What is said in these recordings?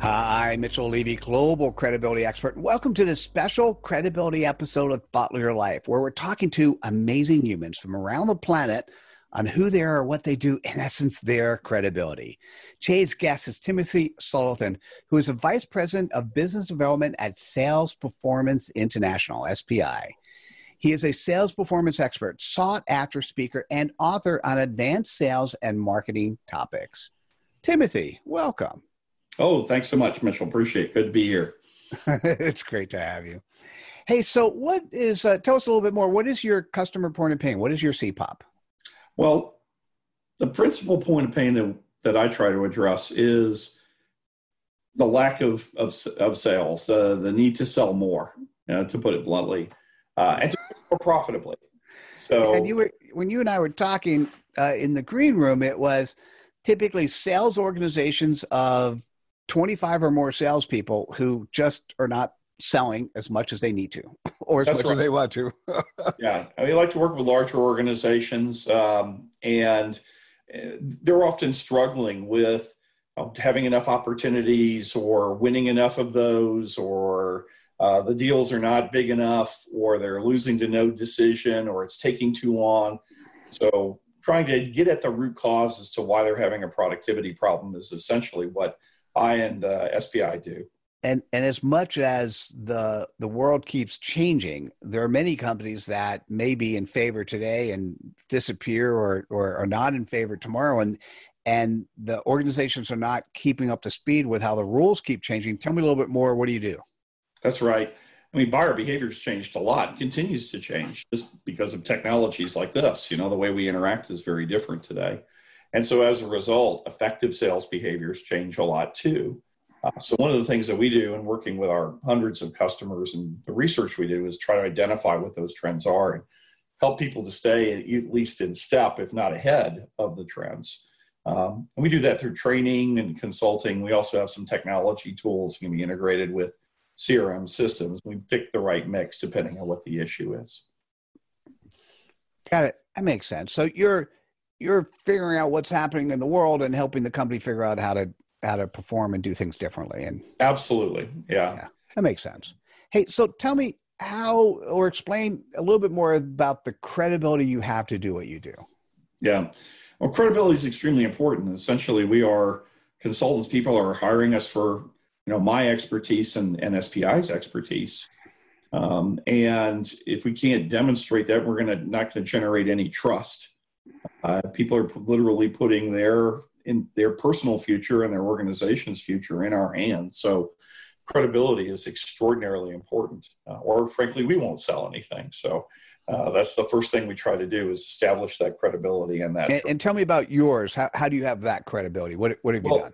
Hi, Mitchell Levy, global credibility expert. Welcome to this special credibility episode of Thought Leader Life, where we're talking to amazing humans from around the planet on who they are, what they do, in essence, their credibility. Today's guest is Timothy Sullivan, who is a vice president of business development at Sales Performance International, SPI. He is a sales performance expert, sought after speaker, and author on advanced sales and marketing topics. Timothy, welcome. Oh, thanks so much, Mitchell. Appreciate it. Good to be here. it's great to have you. Hey, so what is, uh, tell us a little bit more. What is your customer point of pain? What is your CPOP? Well, the principal point of pain that, that I try to address is the lack of, of, of sales, uh, the need to sell more, you know, to put it bluntly, uh, and to more profitably. So, and you were, when you and I were talking uh, in the green room, it was typically sales organizations of 25 or more salespeople who just are not selling as much as they need to or as That's much right. as they want to. yeah. I mean, I like to work with larger organizations um, and uh, they're often struggling with uh, having enough opportunities or winning enough of those or uh, the deals are not big enough or they're losing to no decision or it's taking too long. So trying to get at the root cause as to why they're having a productivity problem is essentially what I and uh, SPI do. And and as much as the the world keeps changing, there are many companies that may be in favor today and disappear or or are not in favor tomorrow. And and the organizations are not keeping up to speed with how the rules keep changing. Tell me a little bit more. What do you do? That's right. I mean, buyer behavior has changed a lot, continues to change just because of technologies like this. You know, the way we interact is very different today. And so as a result, effective sales behaviors change a lot too. Uh, so one of the things that we do in working with our hundreds of customers and the research we do is try to identify what those trends are and help people to stay at least in step, if not ahead of the trends. Um, and we do that through training and consulting. We also have some technology tools can be integrated with CRM systems. We pick the right mix depending on what the issue is. Got it. That makes sense. So you're you're figuring out what's happening in the world and helping the company figure out how to how to perform and do things differently and absolutely. Yeah, yeah. That makes sense. Hey so tell me how or explain a little bit more about the credibility you have to do what you do. Yeah. Well credibility is extremely important. Essentially we are consultants. People are hiring us for you know my expertise and, and spi's expertise. Um, and if we can't demonstrate that we're going to not going to generate any trust uh, people are literally putting their in their personal future and their organization's future in our hands. So credibility is extraordinarily important. Uh, or frankly, we won't sell anything. So uh, that's the first thing we try to do is establish that credibility and that. And, and tell me about yours. How, how do you have that credibility? What what have you well, done?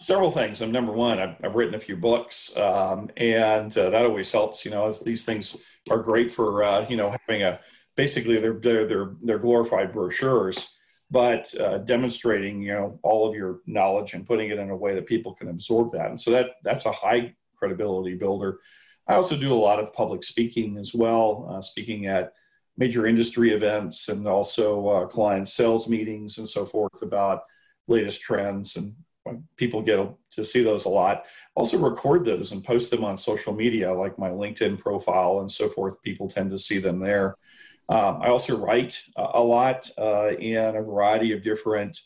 Several things. I'm number one. I've, I've written a few books, um, and uh, that always helps. You know, these things are great for uh, you know having a basically they're they're they're, they're glorified brochures, but uh, demonstrating you know all of your knowledge and putting it in a way that people can absorb that. And so that that's a high credibility builder. I also do a lot of public speaking as well, uh, speaking at major industry events and also uh, client sales meetings and so forth about latest trends and people get to see those a lot also record those and post them on social media like my linkedin profile and so forth people tend to see them there um, i also write a lot uh, in a variety of different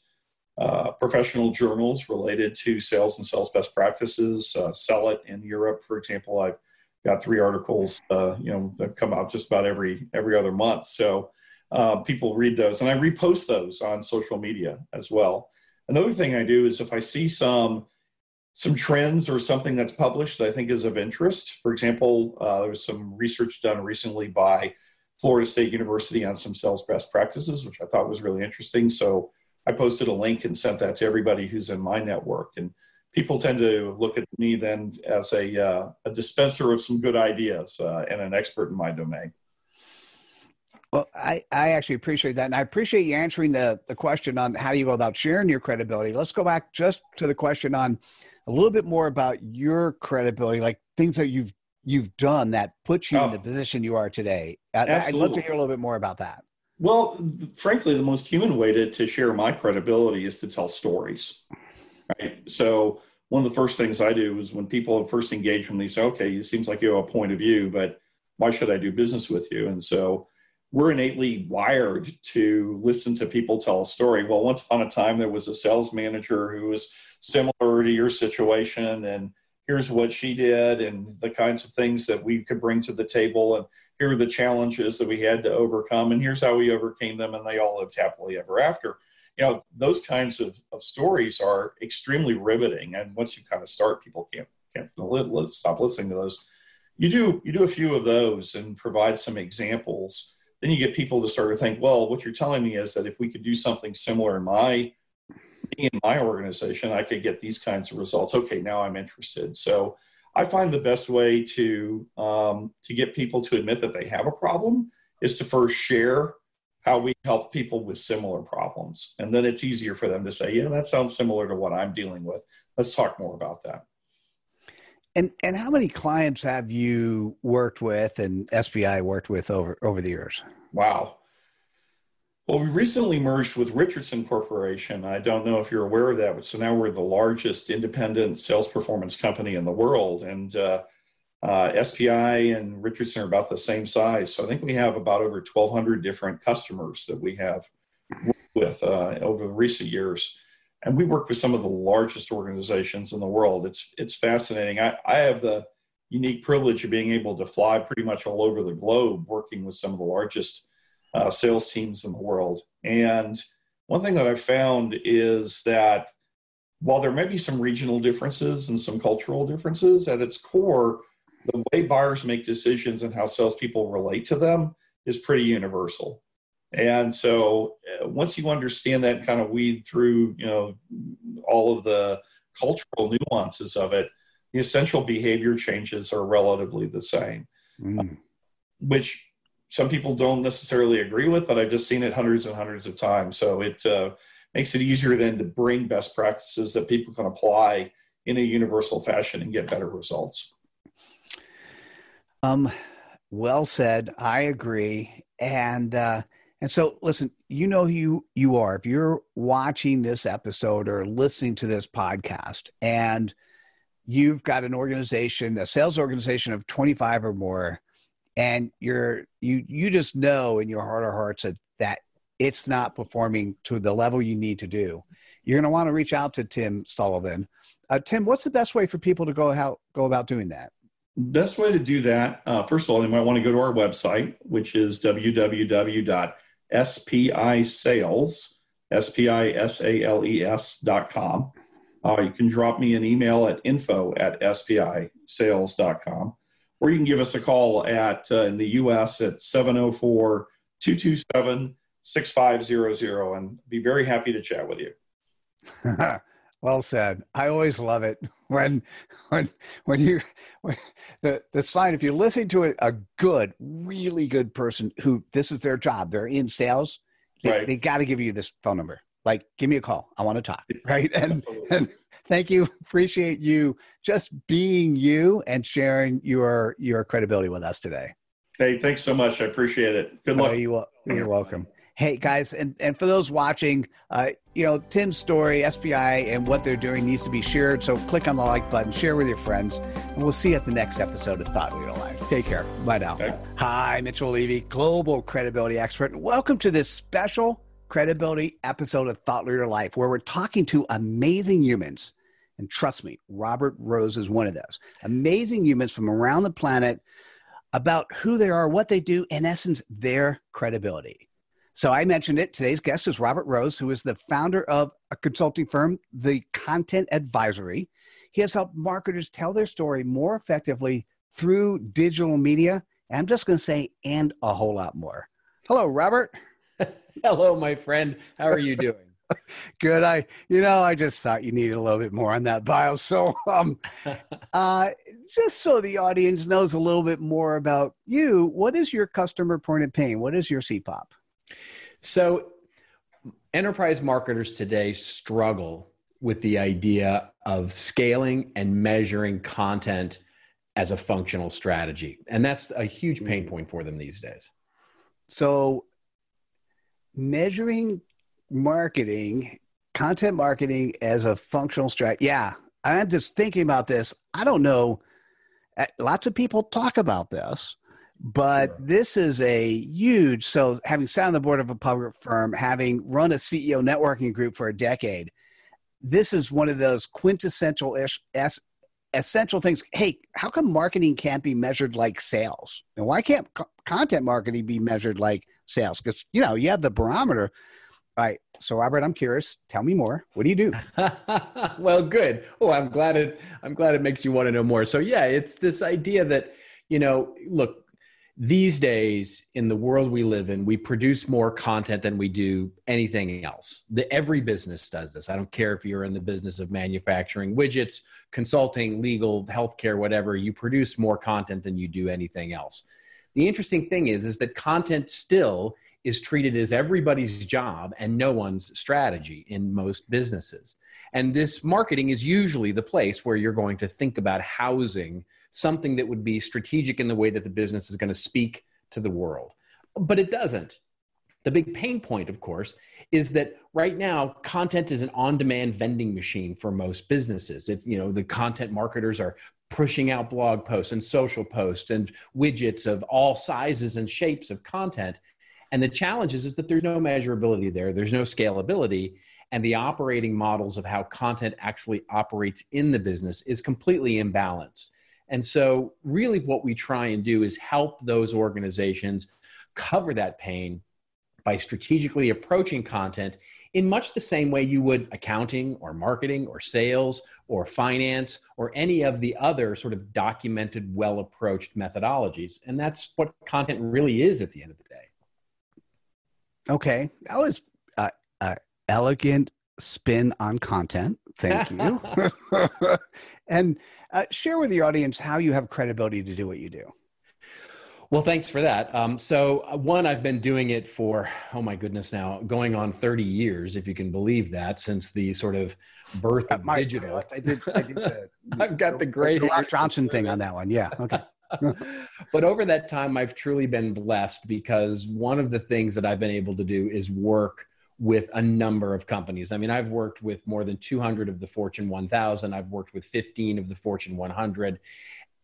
uh, professional journals related to sales and sales best practices uh, sell it in europe for example i've got three articles, uh, you know, that come out just about every every other month. So uh, people read those, and I repost those on social media as well. Another thing I do is if I see some some trends or something that's published that I think is of interest. For example, uh, there was some research done recently by Florida State University on some sales best practices, which I thought was really interesting. So I posted a link and sent that to everybody who's in my network. And people tend to look at me then as a, uh, a dispenser of some good ideas uh, and an expert in my domain. Well, I, I actually appreciate that. And I appreciate you answering the, the question on how do you go about sharing your credibility. Let's go back just to the question on a little bit more about your credibility, like things that you've you've done that puts you oh, in the oh. position you are today. I'd love to hear a little bit more about that. Well, frankly, the most human way to, to share my credibility is to tell stories. Right. So one of the first things I do is when people first engage with me, say, okay, it seems like you have a point of view, but why should I do business with you? And so we're innately wired to listen to people tell a story. Well, once upon a time, there was a sales manager who was similar to your situation, and here's what she did, and the kinds of things that we could bring to the table, and here are the challenges that we had to overcome, and here's how we overcame them, and they all lived happily ever after. You know those kinds of, of stories are extremely riveting and once you kind of start people can't can't stop listening to those. You do you do a few of those and provide some examples. Then you get people to start to think well what you're telling me is that if we could do something similar in my in my organization i could get these kinds of results okay now i'm interested so i find the best way to um, to get people to admit that they have a problem is to first share how we help people with similar problems. And then it's easier for them to say, yeah, that sounds similar to what I'm dealing with. Let's talk more about that. And and how many clients have you worked with and SPI worked with over over the years? Wow. Well, we recently merged with Richardson Corporation. I don't know if you're aware of that, but so now we're the largest independent sales performance company in the world. And uh, uh, SPI and Richardson are about the same size. So I think we have about over 1,200 different customers that we have with uh, over recent years. And we work with some of the largest organizations in the world. It's, it's fascinating. I, I have the unique privilege of being able to fly pretty much all over the globe working with some of the largest uh, sales teams in the world. And one thing that I've found is that while there may be some regional differences and some cultural differences, at its core, the way buyers make decisions and how salespeople relate to them is pretty universal. And so uh, once you understand that kind of weed through, you know, all of the cultural nuances of it, the essential behavior changes are relatively the same, mm. which some people don't necessarily agree with, but I've just seen it hundreds and hundreds of times. So it uh, makes it easier then to bring best practices that people can apply in a universal fashion and get better results. Um, well said. I agree. And uh, and so, listen, you know who you you are. If you're watching this episode or listening to this podcast, and you've got an organization, a sales organization of 25 or more, and you're you you just know in your heart of hearts that that it's not performing to the level you need to do. You're going to want to reach out to Tim Sullivan. Uh, Tim, what's the best way for people to go how go about doing that? Best way to do that, uh, first of all, you might want to go to our website, which is www.spisales, S-P-I-S-A-L-E-S com. Uh, you can drop me an email at info at spisales.com, or you can give us a call at uh, in the U.S. at 704 227 6500 and be very happy to chat with you. Well said. I always love it when when when you when the the sign. If you're listening to a, a good, really good person who this is their job, they're in sales. They, Right. they got to give you this phone number. Like, give me a call. I want to talk. Right. And and thank you. Appreciate you just being you and sharing your your credibility with us today. Hey, thanks so much. I appreciate it. Good Oh, luck. you, you're welcome. Hey guys, and, and for those watching, uh, you know Tim's story, SPI, and what they're doing needs to be shared. So click on the like button, share with your friends, and we'll see you at the next episode of Thought Leader Life. Take care. Bye now. Okay. Hi, Mitchell Levy, global credibility expert, and welcome to this special credibility episode of Thought Leader Life, where we're talking to amazing humans. And trust me, Robert Rose is one of those amazing humans from around the planet about who they are, what they do, in essence, their credibility. So I mentioned it. Today's guest is Robert Rose, who is the founder of a consulting firm, The Content Advisory. He has helped marketers tell their story more effectively through digital media. And I'm just going to say, and a whole lot more. Hello, Robert. Hello, my friend. How are you doing? Good. I, you know, I just thought you needed a little bit more on that bio. So, um, uh, just so the audience knows a little bit more about you, what is your customer point of pain? What is your CPOP? So, enterprise marketers today struggle with the idea of scaling and measuring content as a functional strategy. And that's a huge pain point for them these days. So, measuring marketing, content marketing as a functional strat. Yeah, I'm just thinking about this. I don't know. uh, Lots of people talk about this, but Sure. this is a huge. So, having sat on the board of a public firm, having run a CEO networking group for a decade, this is one of those quintessential essential things. Hey, how come marketing can't be measured like sales? And why can't co- content marketing be measured like sales? Because you know you have the barometer. All right. So Robert, I'm curious. Tell me more. What do you do? well, good. Oh, I'm glad it I'm glad it makes you want to know more. So yeah, it's this idea that, you know, look, these days in the world we live in, we produce more content than we do anything else. The, every business does this. I don't care if you're in the business of manufacturing widgets, consulting, legal, healthcare, whatever, you produce more content than you do anything else. The interesting thing is is that content still is treated as everybody's job and no one's strategy in most businesses. And this marketing is usually the place where you're going to think about housing something that would be strategic in the way that the business is going to speak to the world. But it doesn't. The big pain point, of course, is that right now content is an on-demand vending machine for most businesses. It's you know the content marketers are pushing out blog posts and social posts and widgets of all sizes and shapes of content. And the challenge is, is that there's no measurability there, there's no scalability, and the operating models of how content actually operates in the business is completely imbalanced. And so, really, what we try and do is help those organizations cover that pain by strategically approaching content in much the same way you would accounting or marketing or sales or finance or any of the other sort of documented, well approached methodologies. And that's what content really is at the end of the day. Okay, that was uh, elegant spin on content. Thank you. and uh, share with the audience how you have credibility to do what you do. Well, thanks for that. Um, so, uh, one, I've been doing it for, oh my goodness, now going on 30 years, if you can believe that, since the sort of birth of My- digital. I did. I did the, I've got the gray the Rock hair. Johnson thing on that one. Yeah. Okay. but over that time, I've truly been blessed because one of the things that I've been able to do is work with a number of companies. I mean, I've worked with more than 200 of the Fortune 1000, I've worked with 15 of the Fortune 100,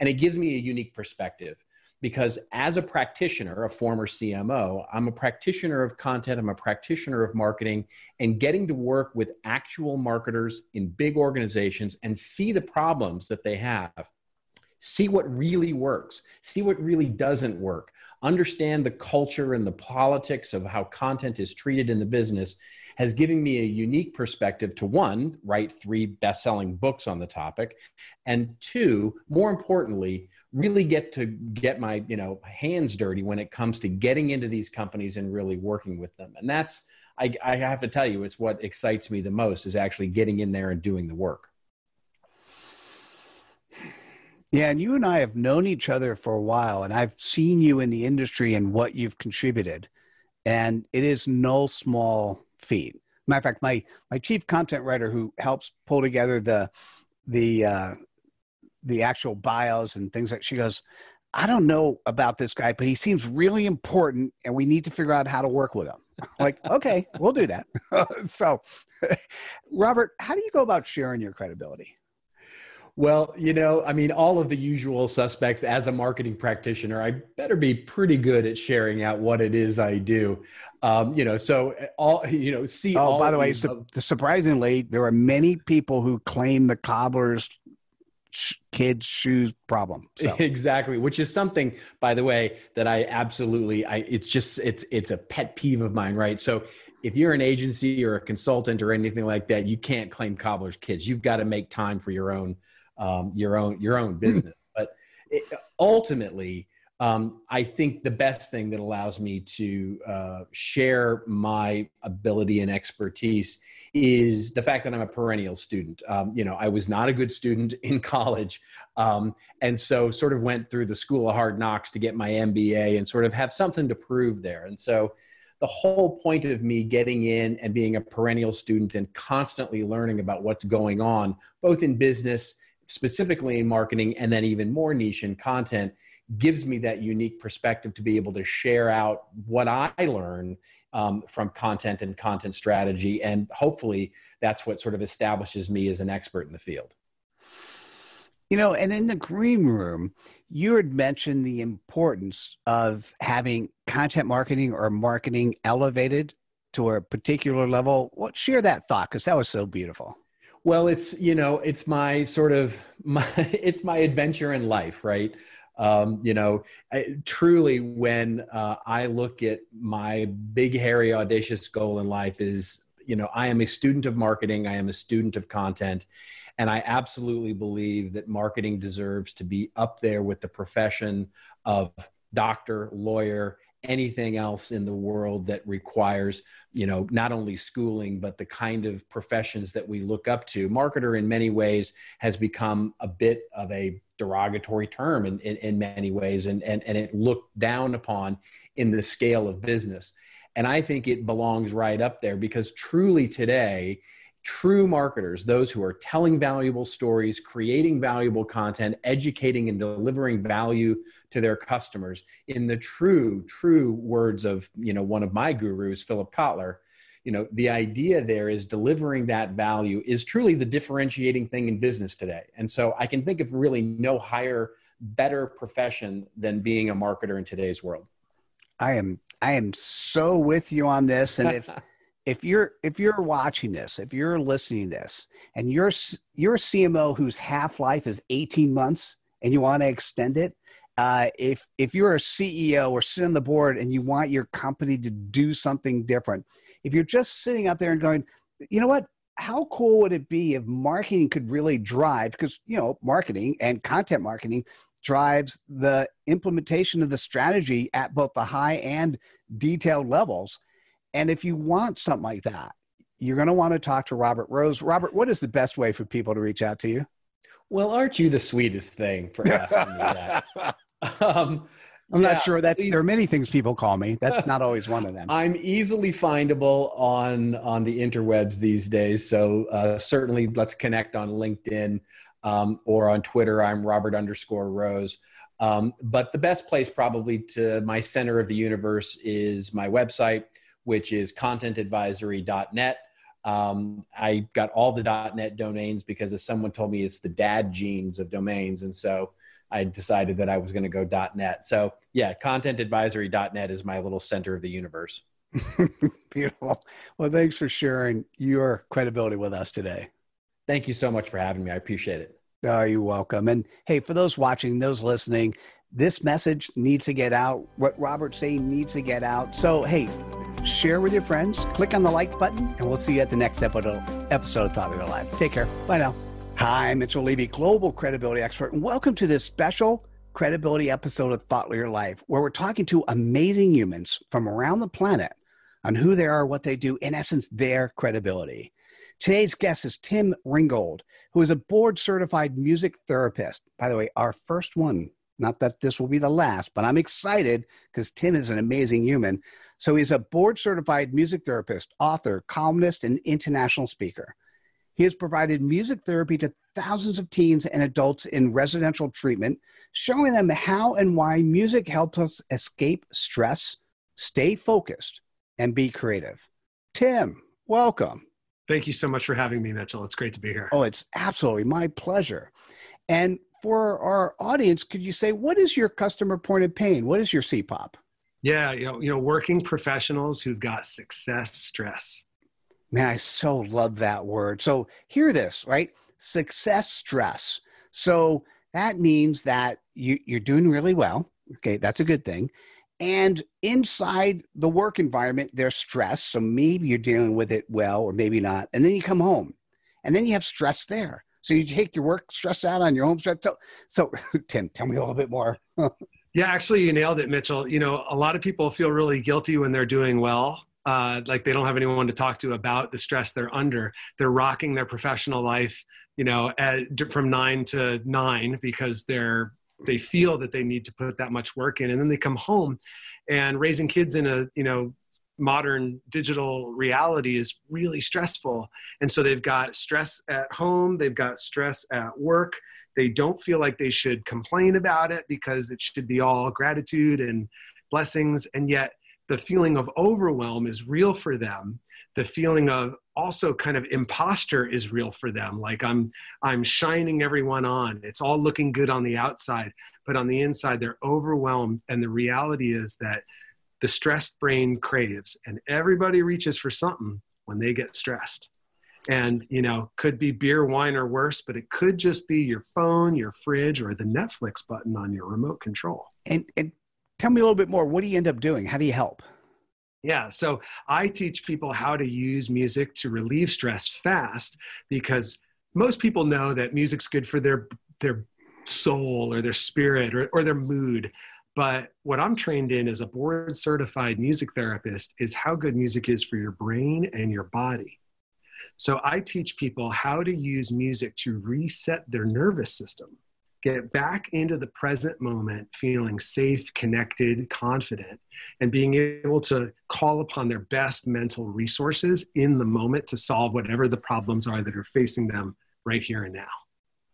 and it gives me a unique perspective because as a practitioner, a former CMO, I'm a practitioner of content, I'm a practitioner of marketing, and getting to work with actual marketers in big organizations and see the problems that they have see what really works, see what really doesn't work, understand the culture and the politics of how content is treated in the business has given me a unique perspective to one, write three best selling books on the topic, and two, more importantly, really get to get my you know hands dirty when it comes to getting into these companies and really working with them. And that's I, I have to tell you it's what excites me the most is actually getting in there and doing the work yeah and you and i have known each other for a while and i've seen you in the industry and what you've contributed and it is no small feat. Matter of fact my my chief content writer who helps pull together the the uh, the actual bios and things like she goes i don't know about this guy but he seems really important and we need to figure out how to work with him. Like okay we'll do that. So robert how do you go about sharing your credibility well, you know, I mean, all of the usual suspects as a marketing practitioner, I better be pretty good at sharing out what it is I do. Um, you know, so all, you know, see. Oh, by the way, su- surprisingly, there are many people who claim the cobbler's sh- kids shoes problem so. exactly which is something by the way that i absolutely i it's just it's it's a pet peeve of mine right so if you're an agency or a consultant or anything like that you can't claim cobbler's kids you've got to make time for your own um, your own your own business but it, ultimately um, I think the best thing that allows me to uh, share my ability and expertise is the fact that I'm a perennial student. Um, you know, I was not a good student in college, um, and so sort of went through the school of hard knocks to get my MBA and sort of have something to prove there. And so, the whole point of me getting in and being a perennial student and constantly learning about what's going on, both in business, specifically in marketing, and then even more niche in content gives me that unique perspective to be able to share out what I learn um, from content and content strategy. And hopefully that's what sort of establishes me as an expert in the field. You know, and in the green room, you had mentioned the importance of having content marketing or marketing elevated to a particular level. What share that thought because that was so beautiful. Well, it's you know, it's my sort of my it's my adventure in life, right? Um, you know, I, truly, when uh, I look at my big, hairy, audacious goal in life, is you know, I am a student of marketing, I am a student of content, and I absolutely believe that marketing deserves to be up there with the profession of doctor, lawyer, anything else in the world that requires you know not only schooling but the kind of professions that we look up to. Marketer in many ways has become a bit of a derogatory term in, in, in many ways and, and, and it looked down upon in the scale of business. And i think it belongs right up there because truly today true marketers, those who are telling valuable stories, creating valuable content, educating and delivering value to their customers in the true, true words of, you know, one of my gurus, Philip Kotler, you know, the idea there is delivering that value is truly the differentiating thing in business today. And so I can think of really no higher, better profession than being a marketer in today's world. I am I am so with you on this and if if you're if you're watching this, if you're listening to this, and you're you're a CMO whose half life is 18 months, and you want to extend it, uh, if if you're a CEO or sit on the board and you want your company to do something different, if you're just sitting out there and going, you know what, how cool would it be if marketing could really drive? Because you know, marketing and content marketing drives the implementation of the strategy at both the high and detailed levels and if you want something like that, you're going to want to talk to Robert Rose. Robert, what is the best way for people to reach out to you? Well, aren't you the sweetest thing for asking me that? Um, I'm yeah, not sure that's please. there are many things people call me. That's not always one of them. I'm easily findable on on the interwebs these days. So uh, certainly let's connect on LinkedIn um, or on Twitter. I'm Robert underscore Rose. Um, but the best place probably to my center of the universe is my website, which is contentadvisory.net. Um, I got all the .net domains because as someone told me it's the dad genes of domains. And so I decided that I was going to go .net. So yeah, contentadvisory.net is my little center of the universe. Beautiful. Well, thanks for sharing your credibility with us today. Thank you so much for having me. I appreciate it. Oh, you're welcome. And hey, for those watching, those listening, this message needs to get out. What Robert's saying needs to get out. So, hey, share with your friends, click on the like button, and we'll see you at the next episode, episode of Thought Leader Life. Take care. Bye now. Hi, Mitchell Levy, global credibility expert, and welcome to this special credibility episode of Thought Leader Life, where we're talking to amazing humans from around the planet on who they are, what they do, in essence, their credibility. Today's guest is Tim Ringgold, who is a board certified music therapist. By the way, our first one. Not that this will be the last, but I'm excited because Tim is an amazing human. So he's a board certified music therapist, author, columnist, and international speaker. He has provided music therapy to thousands of teens and adults in residential treatment, showing them how and why music helps us escape stress, stay focused, and be creative. Tim, welcome. Thank you so much for having me, Mitchell. It's great to be here. Oh, it's absolutely my pleasure. And for our audience, could you say what is your customer point of pain? What is your CPOP? Yeah, you know, you know, working professionals who've got success stress. Man, I so love that word. So hear this, right? Success stress. So that means that you, you're doing really well. Okay, that's a good thing. And inside the work environment, there's stress. So maybe you're dealing with it well, or maybe not. And then you come home, and then you have stress there. So you take your work stress out on your home stress. So, so Tim, tell me a little bit more. yeah, actually, you nailed it, Mitchell. You know, a lot of people feel really guilty when they're doing well. Uh, like they don't have anyone to talk to about the stress they're under. They're rocking their professional life, you know, at, from nine to nine because they're they feel that they need to put that much work in and then they come home and raising kids in a you know modern digital reality is really stressful. And so they've got stress at home they've got stress at work. They don't feel like they should complain about it because it should be all gratitude and blessings. And yet the feeling of overwhelm is real for them. The feeling of also kind of imposter is real for them. Like i'm i'm shining everyone on. It's all looking good on the outside but on the inside they're overwhelmed. And the reality is that the stressed brain craves and everybody reaches for something when they get stressed. And you know could be beer wine or worse but it could just be your phone your fridge or the netflix button on your remote control. And, and tell me a little bit more. What do you end up doing? How do you help? Yeah, so I teach people how to use music to relieve stress fast because most people know that music's good for their their soul or their spirit or, or their mood. But what I'm trained in as a board certified music therapist is how good music is for your brain and your body. So I teach people how to use music to reset their nervous system get back into the present moment feeling safe, connected, confident, and being able to call upon their best mental resources in the moment to solve whatever the problems are that are facing them right here and now.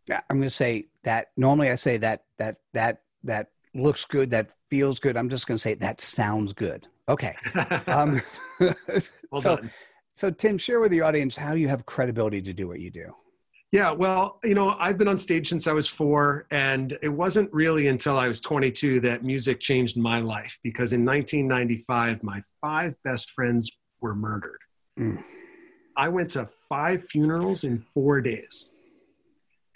Yeah, I'm going to say that normally I say that that that that looks good, that feels good. I'm just going to say that sounds good. Okay. Um, well so, done. so Tim, share with the audience how you have credibility to do what you do. Yeah, well, you know, I've been on stage since I was four, and it wasn't really until I was 22 that music changed my life because in 1995, my five best friends were murdered. Mm. I went to five funerals in four days.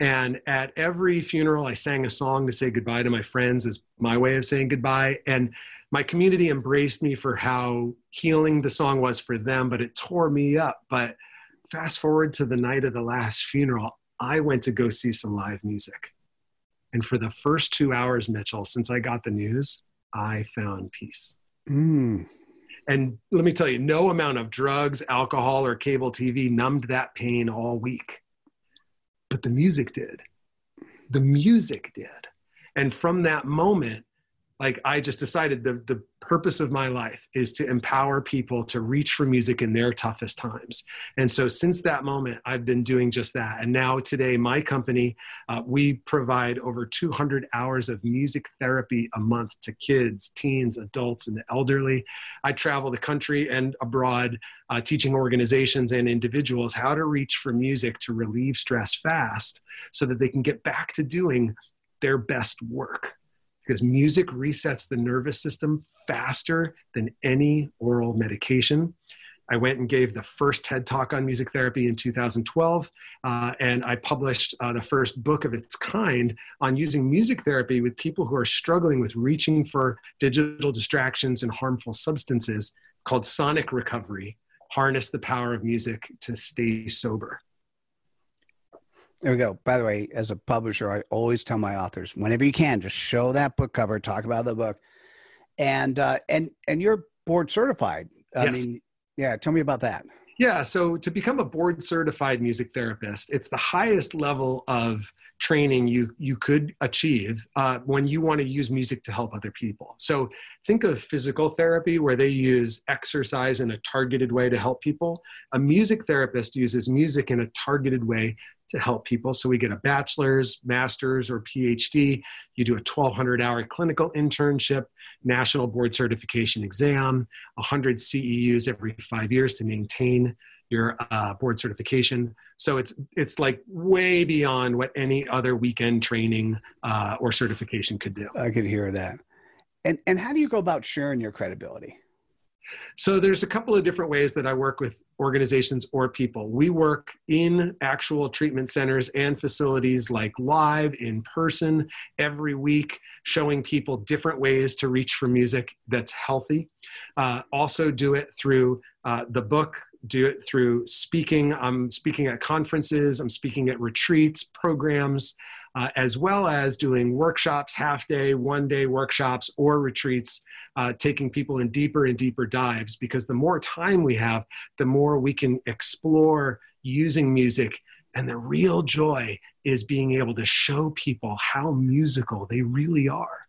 And at every funeral, I sang a song to say goodbye to my friends as my way of saying goodbye. And my community embraced me for how healing the song was for them, but it tore me up. But fast forward to the night of the last funeral, I went to go see some live music. And for the first two hours, Mitchell, since I got the news, I found peace. Mm. And let me tell you, no amount of drugs, alcohol, or cable TV numbed that pain all week. But the music did. The music did. And from that moment, like I just decided the the purpose of my life is to empower people to reach for music in their toughest times. And so since that moment, I've been doing just that. And now today, my company, uh, we provide over 200 hours of music therapy a month to kids, teens, adults, and the elderly. I travel the country and abroad, uh, teaching organizations and individuals how to reach for music to relieve stress fast, so that they can get back to doing their best work because music resets the nervous system faster than any oral medication. I went and gave the first TED talk on music therapy in 2012, uh, and I published uh, the first book of its kind on using music therapy with people who are struggling with reaching for digital distractions and harmful substances called Sonic Recovery Harness the Power of Music to Stay Sober. There we go. By the way, as a publisher, I always tell my authors, whenever you can, just show that book cover, talk about the book, and uh, and and you're board certified. I yes. mean, yeah. Tell me about that. Yeah. So to become a board certified music therapist, it's the highest level of training you you could achieve uh, when you want to use music to help other people. So think of physical therapy where they use exercise in a targeted way to help people. A music therapist uses music in a targeted way to help people. So we get a bachelor's, master's, or PhD. You do a 1,200 hour clinical internship, national board certification exam, 100 CEUs every five years to maintain your uh, board certification. So it's it's like way beyond what any other weekend training uh, or certification could do. I could hear that. And and how do you go about sharing your credibility? So there's a couple of different ways that I work with organizations or people. We work in actual treatment centers and facilities like live in person every week, showing people different ways to reach for music that's healthy. Uh, also do it through uh, the book do it through speaking. I'm speaking at conferences, I'm speaking at retreats, programs, uh, as well as doing workshops, half day, one day workshops, or retreats, uh, taking people in deeper and deeper dives. Because the more time we have, the more we can explore using music. And the real joy is being able to show people how musical they really are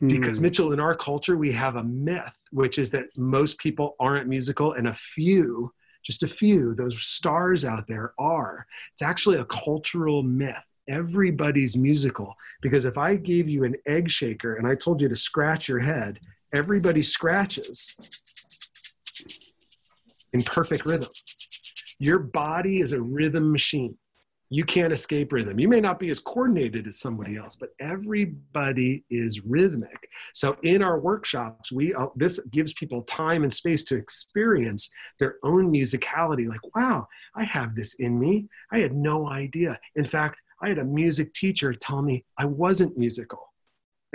because mm. Mitchell, in our culture, we have a myth, which is that most people aren't musical and a few just a few, those stars out there are. It's actually a cultural myth. Everybody's musical because if I gave you an egg shaker and I told you to scratch your head, everybody scratches in perfect rhythm. Your body is a rhythm machine you can't escape rhythm. You may not be as coordinated as somebody else, but everybody is rhythmic. So in our workshops, we uh, this gives people time and space to experience their own musicality. Like, wow, I have this in me. I had no idea. In fact, I had a music teacher tell me I wasn't musical.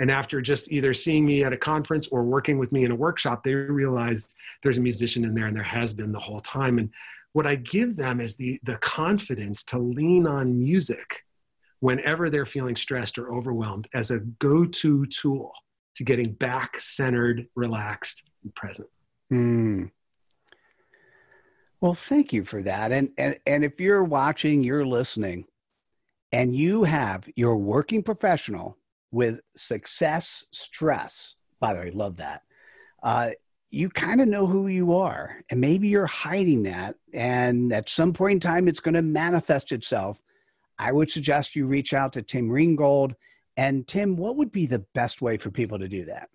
And after just either seeing me at a conference or working with me in a workshop, they realized there's a musician in there and there has been the whole time. And what I give them is the, the confidence to lean on music whenever they're feeling stressed or overwhelmed as a go to tool to getting back centered, relaxed, and present. Mm. Well, thank you for that. And, and, and if you're watching, you're listening, and you have your working professional with success stress, by the way, love that. Uh, you kind of know who you are and maybe you're hiding that and at some point in time it's going to manifest itself. I would suggest you reach out to tim ringgold. And tim what would be the best way for people to do that?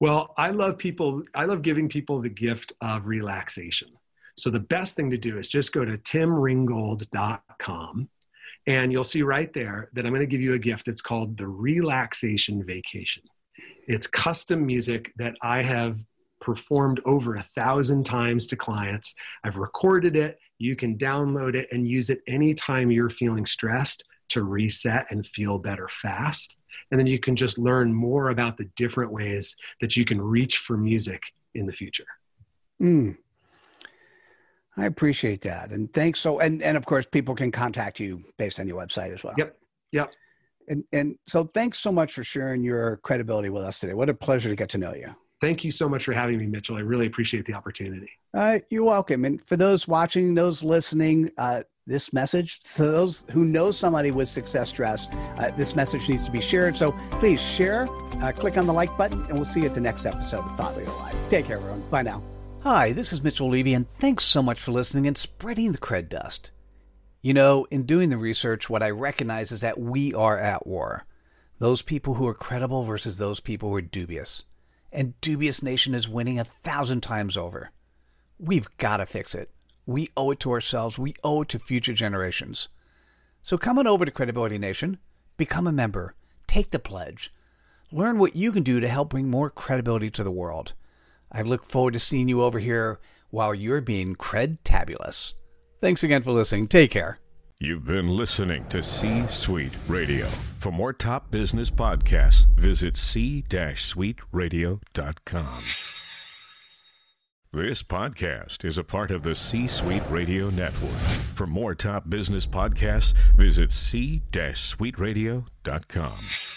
Well i love people i love giving people the gift of relaxation. So the best thing to do is just go to timringgold.com and you'll see right there that i'm going to give you a gift it's called the relaxation vacation it's custom music that i have performed over a thousand times to clients. I've recorded it. You can download it and use it anytime you're feeling stressed to reset and feel better fast. And then you can just learn more about the different ways that you can reach for music in the future. Mm. I appreciate that. And thanks. So, and, and of course, people can contact you based on your website as well. Yep. Yep. And, and so thanks so much for sharing your credibility with us today. What a pleasure to get to know you. Thank you so much for having me, Mitchell. I really appreciate the opportunity. Uh, you're welcome. And for those watching, those listening, uh, this message, for those who know somebody with success stress, uh, this message needs to be shared. So please share, uh, click on the like button, and we'll see you at the next episode of Thought Leader Life. Take care, everyone. Bye now. Hi, this is Mitchell Levy, and thanks so much for listening and spreading the cred dust. You know, in doing the research, what I recognize is that we are at war. Those people who are credible versus those people who are dubious and Dubious Nation is winning a thousand times over. We've got to fix it. We owe it to ourselves, we owe it to future generations. So come on over to Credibility Nation, become a member, take the pledge, learn what you can do to help bring more credibility to the world. I look forward to seeing you over here while you're being cred-tabulous. Thanks again for listening. Take care. You've been listening to C Suite Radio. For more top business podcasts, visit c-suiteradio.com. This podcast is a part of the C Suite Radio Network. For more top business podcasts, visit c-suiteradio.com.